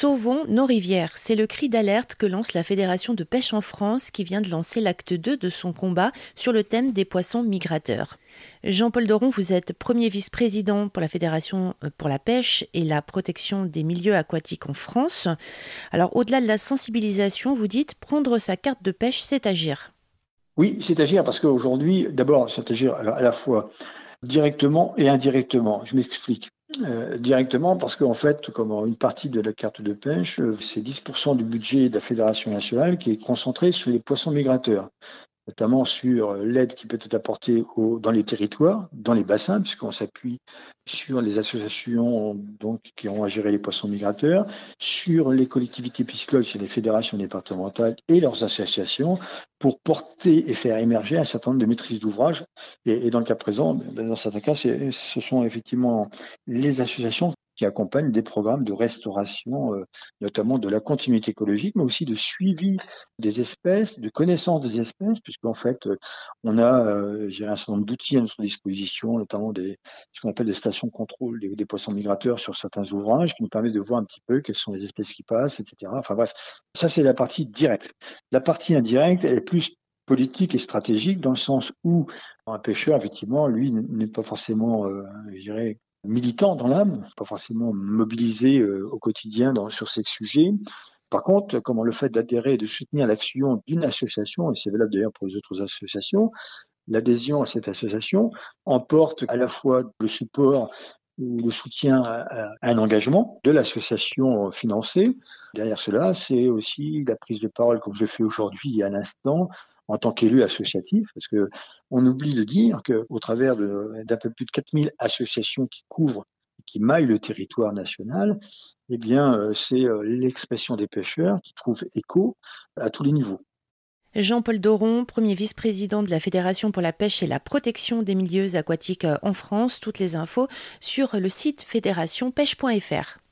Sauvons nos rivières, c'est le cri d'alerte que lance la Fédération de pêche en France qui vient de lancer l'acte 2 de son combat sur le thème des poissons migrateurs. Jean-Paul Doron, vous êtes premier vice-président pour la Fédération euh, pour la pêche et la protection des milieux aquatiques en France. Alors au-delà de la sensibilisation, vous dites prendre sa carte de pêche, c'est agir. Oui, c'est agir parce qu'aujourd'hui, d'abord, c'est agir à la fois directement et indirectement. Je m'explique. Euh, directement parce qu'en fait, comme une partie de la carte de pêche, euh, c'est 10% du budget de la Fédération nationale qui est concentré sur les poissons migrateurs notamment sur l'aide qui peut être apportée dans les territoires, dans les bassins, puisqu'on s'appuie sur les associations qui ont à gérer les poissons migrateurs, sur les collectivités piscicoles, sur les fédérations départementales et leurs associations, pour porter et faire émerger un certain nombre de maîtrises d'ouvrage. Et, dans le cas présent, dans certains cas, ce sont effectivement les associations qui accompagnent des programmes de restauration, euh, notamment de la continuité écologique, mais aussi de suivi des espèces, de connaissance des espèces, puisqu'en fait, euh, on a euh, un certain nombre d'outils à notre disposition, notamment des, ce qu'on appelle des stations contrôle des, poissons migrateurs sur certains ouvrages, qui nous permettent de voir un petit peu quelles sont les espèces qui passent, etc. Enfin bref, ça c'est la partie directe. La partie indirecte, est plus politique et stratégique dans le sens où un pêcheur, effectivement, lui, n'est pas forcément, euh, je militant dans l'âme, pas forcément mobilisé euh, au quotidien sur ces sujets. Par contre, comment le fait d'adhérer et de soutenir l'action d'une association, et c'est valable d'ailleurs pour les autres associations, l'adhésion à cette association emporte à la fois le support ou le soutien à, un engagement de l'association financée. Derrière cela, c'est aussi la prise de parole, comme je fais aujourd'hui à l'instant, en tant qu'élu associatif, parce que on oublie de dire qu'au travers d'un peu plus de 4000 associations qui couvrent et qui maillent le territoire national, eh bien, euh, c'est euh, l'expression des pêcheurs qui trouve écho à tous les niveaux. Jean-Paul Doron, premier vice-président de la Fédération pour la pêche et la protection des milieux aquatiques en France. Toutes les infos sur le site fédérationpêche.fr.